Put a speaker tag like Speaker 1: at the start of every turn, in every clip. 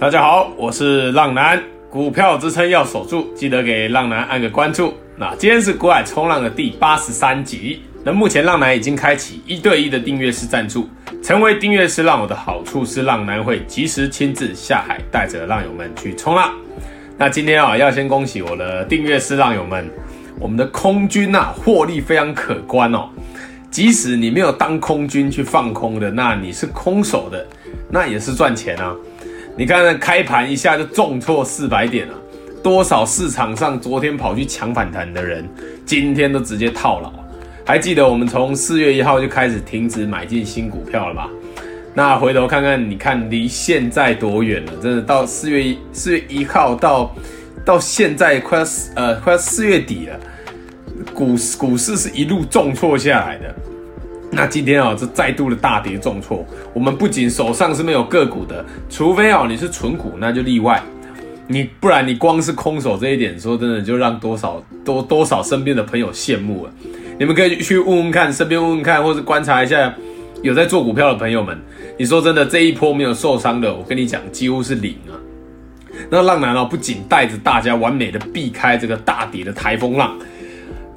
Speaker 1: 大家好，我是浪男，股票支撑要守住，记得给浪男按个关注。那今天是股海冲浪的第八十三集。那目前浪男已经开启一对一的订阅式赞助，成为订阅式浪友的好处是浪男会及时亲自下海，带着浪友们去冲浪。那今天啊，要先恭喜我的订阅式浪友们，我们的空军啊，获利非常可观哦。即使你没有当空军去放空的，那你是空手的，那也是赚钱啊。你看，开盘一下就重挫四百点了，多少市场上昨天跑去抢反弹的人，今天都直接套牢。还记得我们从四月一号就开始停止买进新股票了吧？那回头看看，你看离现在多远了？真的到四月一四月一号到到现在快要呃快要四月底了，股市股市是一路重挫下来的。那今天啊，这再度的大跌重挫，我们不仅手上是没有个股的，除非啊你是存股，那就例外。你不然你光是空手这一点，说真的就让多少多多少身边的朋友羡慕了。你们可以去问问看，身边问问看，或是观察一下有在做股票的朋友们。你说真的，这一波没有受伤的，我跟你讲，几乎是零啊。那浪男啊，不仅带着大家完美的避开这个大跌的台风浪。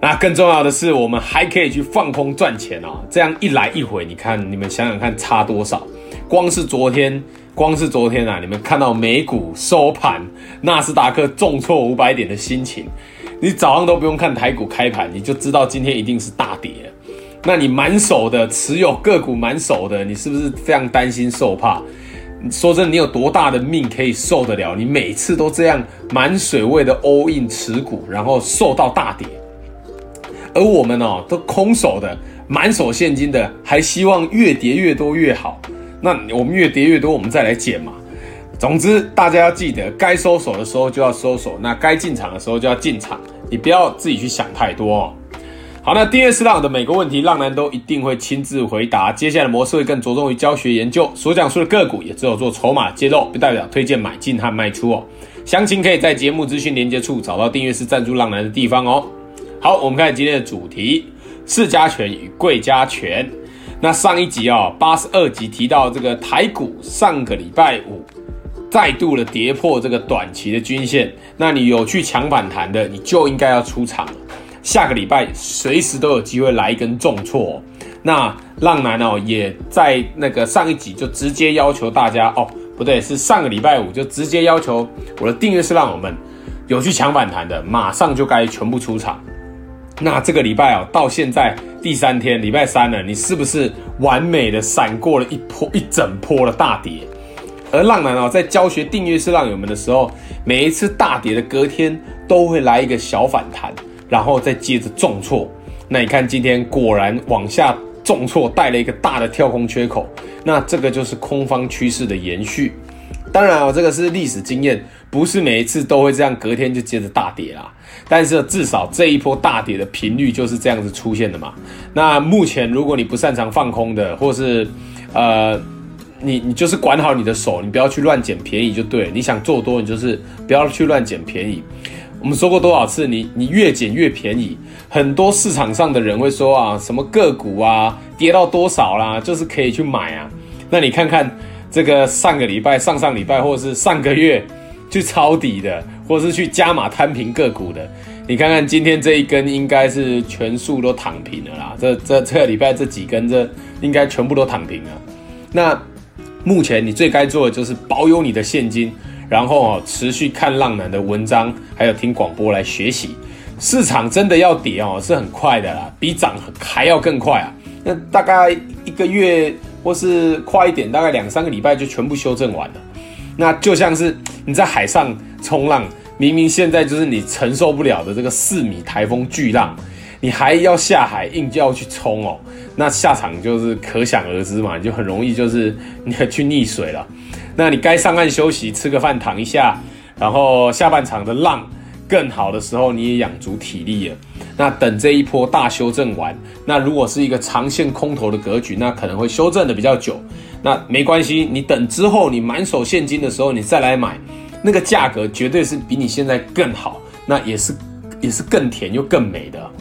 Speaker 1: 那更重要的是，我们还可以去放空赚钱哦。这样一来一回，你看，你们想想看差多少？光是昨天，光是昨天啊，你们看到美股收盘，纳斯达克重挫五百点的心情，你早上都不用看台股开盘，你就知道今天一定是大跌。那你满手的持有个股满手的，你是不是非常担心受怕？说真的，你有多大的命可以受得了？你每次都这样满水位的 all in 持股，然后受到大跌。而我们哦，都空手的，满手现金的，还希望越跌越多越好。那我们越跌越多，我们再来减嘛。总之，大家要记得，该收手的时候就要收手，那该进场的时候就要进场。你不要自己去想太多哦。好，那订阅式浪的每个问题，浪男都一定会亲自回答。接下来模式会更着重于教学研究，所讲述的个股也只有做筹码揭露，不代表推荐买进和卖出哦。详情可以在节目资讯连接处找到订阅式赞助浪男的地方哦。好，我们看今天的主题：市加权与贵加权。那上一集啊，八十二集提到这个台股上个礼拜五再度的跌破这个短期的均线，那你有去抢反弹的，你就应该要出场了。下个礼拜随时都有机会来一根重挫。那浪男哦，也在那个上一集就直接要求大家哦，不对，是上个礼拜五就直接要求我的订阅是浪友们有去抢反弹的，马上就该全部出场。那这个礼拜啊，到现在第三天，礼拜三了，你是不是完美的闪过了一波一整波的大跌？而浪男啊，在教学订阅式浪友们的时候，每一次大跌的隔天都会来一个小反弹，然后再接着重挫。那你看今天果然往下重挫，带了一个大的跳空缺口，那这个就是空方趋势的延续。当然啊，这个是历史经验，不是每一次都会这样，隔天就接着大跌啦。但是至少这一波大跌的频率就是这样子出现的嘛。那目前如果你不擅长放空的，或是呃，你你就是管好你的手，你不要去乱捡便宜就对。你想做多，你就是不要去乱捡便宜。我们说过多少次，你你越捡越便宜。很多市场上的人会说啊，什么个股啊跌到多少啦，就是可以去买啊。那你看看这个上个礼拜、上上礼拜，或是上个月去抄底的。或是去加码摊平个股的，你看看今天这一根应该是全数都躺平了啦。这这这个礼拜这几根这应该全部都躺平了。那目前你最该做的就是保有你的现金，然后哦持续看浪男的文章，还有听广播来学习。市场真的要跌哦，是很快的啦，比涨还要更快啊。那大概一个月或是快一点，大概两三个礼拜就全部修正完了。那就像是你在海上冲浪。明明现在就是你承受不了的这个四米台风巨浪，你还要下海硬就要去冲哦，那下场就是可想而知嘛，你就很容易就是你要去溺水了。那你该上岸休息，吃个饭，躺一下，然后下半场的浪更好的时候，你也养足体力了。那等这一波大修正完，那如果是一个长线空头的格局，那可能会修正的比较久。那没关系，你等之后你满手现金的时候，你再来买。那个价格绝对是比你现在更好，那也是也是更甜又更美的。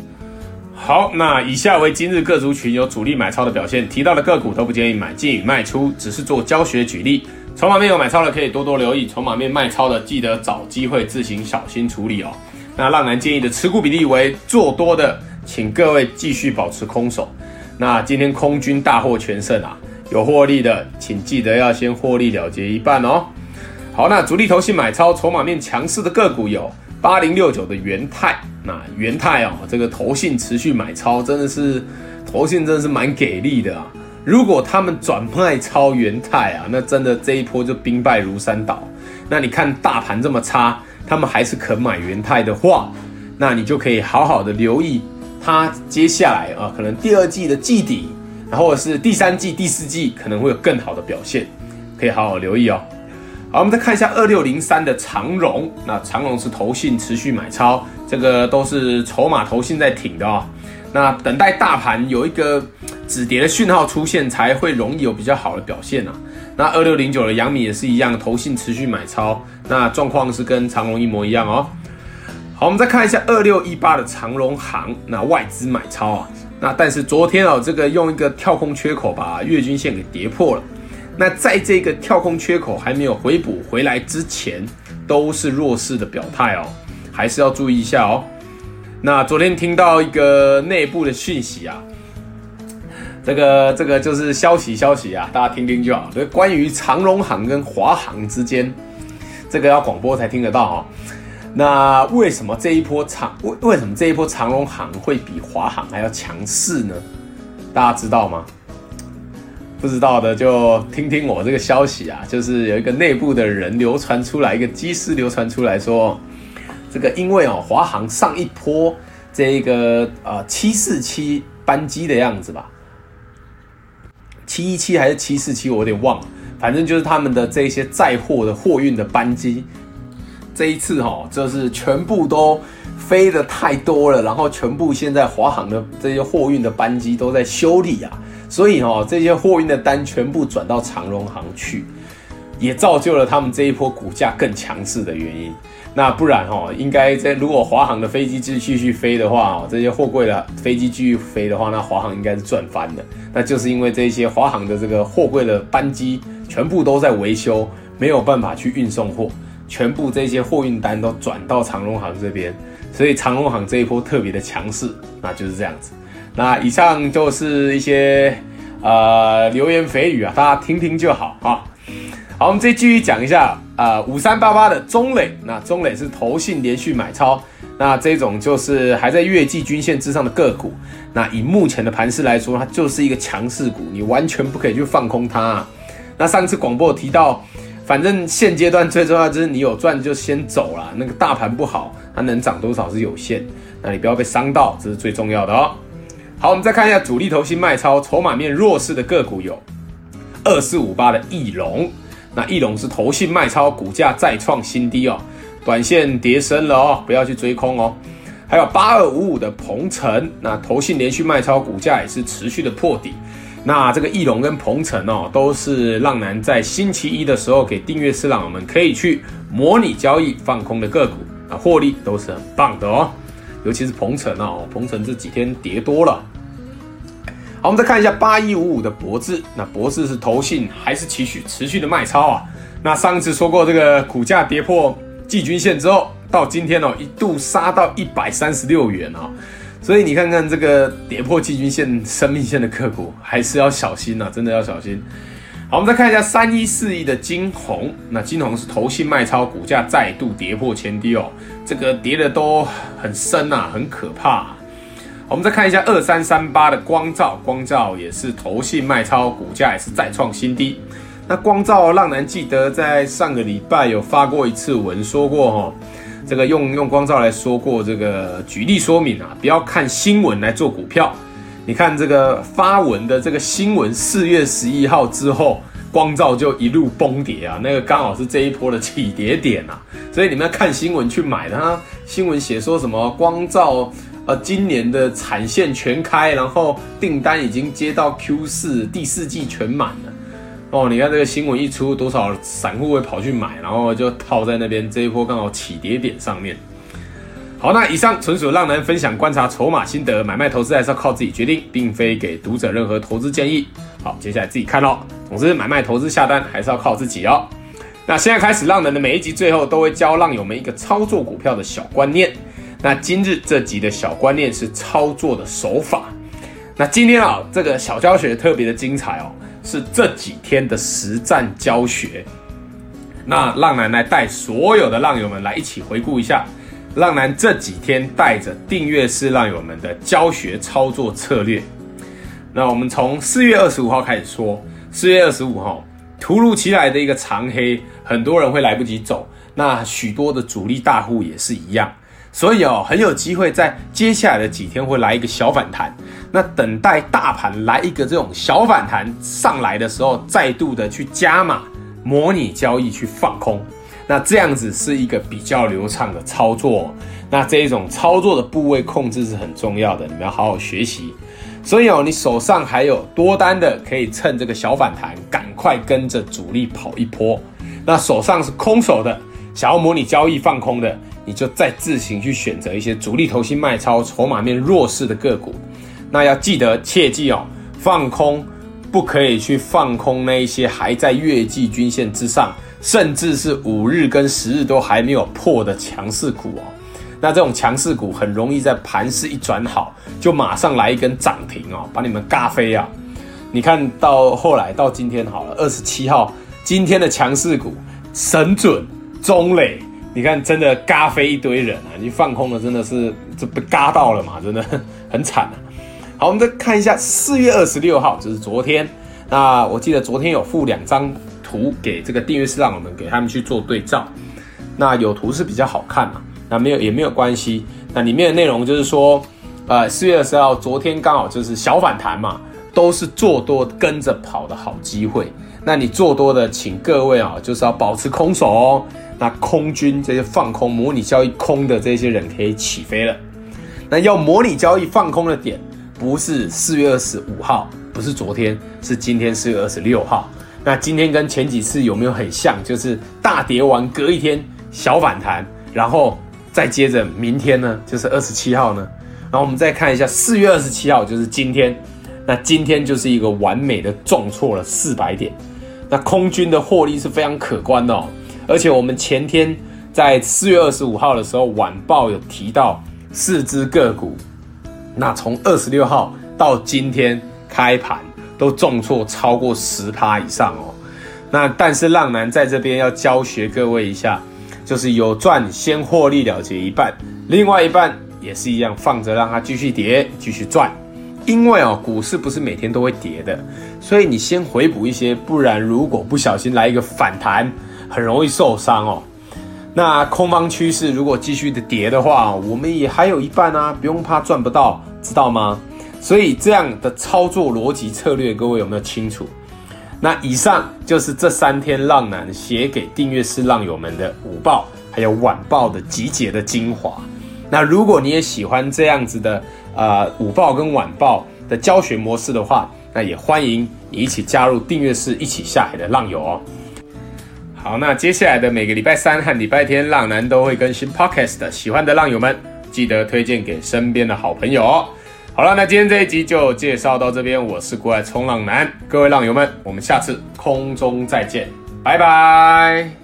Speaker 1: 好，那以下为今日各族群有主力买超的表现，提到的个股都不建议买进与卖出，只是做教学举例。筹码面有买超的可以多多留意，筹码面卖超的记得找机会自行小心处理哦。那浪男建议的持股比例为做多的，请各位继续保持空手。那今天空军大获全胜啊，有获利的请记得要先获利了结一半哦。好，那主力投信买超筹码面强势的个股有八零六九的元泰，那元泰哦，这个投信持续买超，真的是投信真的是蛮给力的啊。如果他们转卖超元太啊，那真的这一波就兵败如山倒。那你看大盘这么差，他们还是肯买元太的话，那你就可以好好的留意它接下来啊，可能第二季的季底，然后是第三季、第四季可能会有更好的表现，可以好好留意哦。好，我们再看一下二六零三的长荣，那长荣是投信持续买超，这个都是筹码投信在挺的哦。那等待大盘有一个止跌的讯号出现，才会容易有比较好的表现啊。那二六零九的阳明也是一样，投信持续买超，那状况是跟长荣一模一样哦。好，我们再看一下二六一八的长荣行，那外资买超啊，那但是昨天哦，这个用一个跳空缺口把月均线给跌破了。那在这个跳空缺口还没有回补回来之前，都是弱势的表态哦，还是要注意一下哦。那昨天听到一个内部的讯息啊，这个这个就是消息消息啊，大家听听就好。这关于长荣行跟华航之间，这个要广播才听得到哦。那为什么这一波长为为什么这一波长荣行会比华航还要强势呢？大家知道吗？不知道的就听听我这个消息啊，就是有一个内部的人流传出来，一个机师流传出来说。这个因为哦，华航上一波这个呃七四七班机的样子吧，七一七还是七四七，我有点忘了。反正就是他们的这些载货的货运的班机，这一次哈、哦，就是全部都飞得太多了，然后全部现在华航的这些货运的班机都在修理啊，所以哦，这些货运的单全部转到长荣航去，也造就了他们这一波股价更强势的原因。那不然哦，应该在如果华航的飞机继续飞的话，这些货柜的飞机继续飞的话，那华航应该是赚翻的。那就是因为这些华航的这个货柜的班机全部都在维修，没有办法去运送货，全部这些货运单都转到长荣航这边，所以长荣航这一波特别的强势，那就是这样子。那以上就是一些呃流言蜚语啊，大家听听就好啊。好，我们再继续讲一下。啊，五三八八的中磊，那中磊是投信连续买超，那这种就是还在月季均线之上的个股，那以目前的盘势来说，它就是一个强势股，你完全不可以去放空它。那上次广播提到，反正现阶段最重要就是你有赚就先走了，那个大盘不好，它能涨多少是有限，那你不要被伤到，这是最重要的哦。好，我们再看一下主力投信卖超，筹码面弱势的个股有二四五八的义隆。那义隆是投信卖超，股价再创新低哦，短线跌深了哦，不要去追空哦。还有八二五五的鹏程，那投信连续卖超，股价也是持续的破底。那这个义隆跟鹏程哦，都是浪男在星期一的时候给订阅师浪友们可以去模拟交易放空的个股，啊，获利都是很棒的哦。尤其是鹏程哦，鹏程这几天跌多了。好，我们再看一下八一五五的博智，那博智是投信还是期许持续的卖超啊？那上一次说过，这个股价跌破季均线之后，到今天哦，一度杀到一百三十六元啊，所以你看看这个跌破季均线生命线的个股，还是要小心呐、啊，真的要小心。好，我们再看一下三一四一的晶宏，那晶宏是投信卖超，股价再度跌破前低哦，这个跌的都很深啊，很可怕、我们再看一下二三三八的光照，光照也是投信卖超，股价也是再创新低。那光照浪男记得在上个礼拜有发过一次文，说过哈，这个用用光照来说过这个举例说明啊，不要看新闻来做股票。你看这个发文的这个新闻，四月十一号之后，光照就一路崩跌啊，那个刚好是这一波的起跌点啊，所以你们要看新闻去买的哈。新闻写说什么光照。呃，今年的产线全开，然后订单已经接到 Q 四第四季全满了。哦，你看这个新闻一出，多少散户会跑去买，然后就套在那边，这一波刚好起跌点上面。好，那以上纯属浪男分享观察筹码心得，买卖投资还是要靠自己决定，并非给读者任何投资建议。好，接下来自己看喽。总之，买卖投资下单还是要靠自己哦。那现在开始，浪人的每一集最后都会教浪友们一个操作股票的小观念。那今日这集的小观念是操作的手法。那今天啊，这个小教学特别的精彩哦，是这几天的实战教学。那浪男来带所有的浪友们来一起回顾一下，浪男这几天带着订阅式浪友们的教学操作策略。那我们从四月二十五号开始说，四月二十五号。突如其来的一个长黑，很多人会来不及走，那许多的主力大户也是一样，所以哦，很有机会在接下来的几天会来一个小反弹。那等待大盘来一个这种小反弹上来的时候，再度的去加码模拟交易去放空，那这样子是一个比较流畅的操作。那这一种操作的部位控制是很重要的，你们要好好学习。所以哦，你手上还有多单的，可以趁这个小反弹，赶快跟着主力跑一波。那手上是空手的，想要模拟交易放空的，你就再自行去选择一些主力投信卖超、筹码面弱势的个股。那要记得切记哦，放空不可以去放空那一些还在月季均线之上，甚至是五日跟十日都还没有破的强势股哦。那这种强势股很容易在盘势一转好，就马上来一根涨停哦，把你们嘎飞啊！你看到后来到今天好了，二十七号今天的强势股神准中磊，你看真的嘎飞一堆人啊！你放空了真的是这被嘎到了嘛，真的很惨啊！好，我们再看一下四月二十六号，就是昨天。那我记得昨天有附两张图给这个订阅式让我们给他们去做对照。那有图是比较好看嘛。那没有也没有关系。那里面的内容就是说，呃，四月二十号，昨天刚好就是小反弹嘛，都是做多跟着跑的好机会。那你做多的，请各位啊，就是要保持空手哦。那空军这些放空模拟交易空的这些人可以起飞了。那要模拟交易放空的点，不是四月二十五号，不是昨天，是今天四月二十六号。那今天跟前几次有没有很像？就是大跌完隔一天小反弹，然后。再接着明天呢，就是二十七号呢，然后我们再看一下四月二十七号，就是今天，那今天就是一个完美的重挫了四百点，那空军的获利是非常可观的哦，而且我们前天在四月二十五号的时候晚报有提到四只个股，那从二十六号到今天开盘都重挫超过十趴以上哦，那但是浪男在这边要教学各位一下。就是有赚先获利了结一半，另外一半也是一样放着让它继续跌继续赚，因为哦股市不是每天都会跌的，所以你先回补一些，不然如果不小心来一个反弹，很容易受伤哦。那空方趋势如果继续的跌的话，我们也还有一半啊，不用怕赚不到，知道吗？所以这样的操作逻辑策略，各位有没有清楚？那以上就是这三天浪男写给订阅式浪友们的午报，还有晚报的集结的精华。那如果你也喜欢这样子的呃午报跟晚报的教学模式的话，那也欢迎你一起加入订阅式一起下海的浪友哦。好，那接下来的每个礼拜三和礼拜天，浪男都会更新 Podcast，喜欢的浪友们记得推荐给身边的好朋友哦。好了，那今天这一集就介绍到这边。我是股海冲浪男，各位浪友们，我们下次空中再见，拜拜。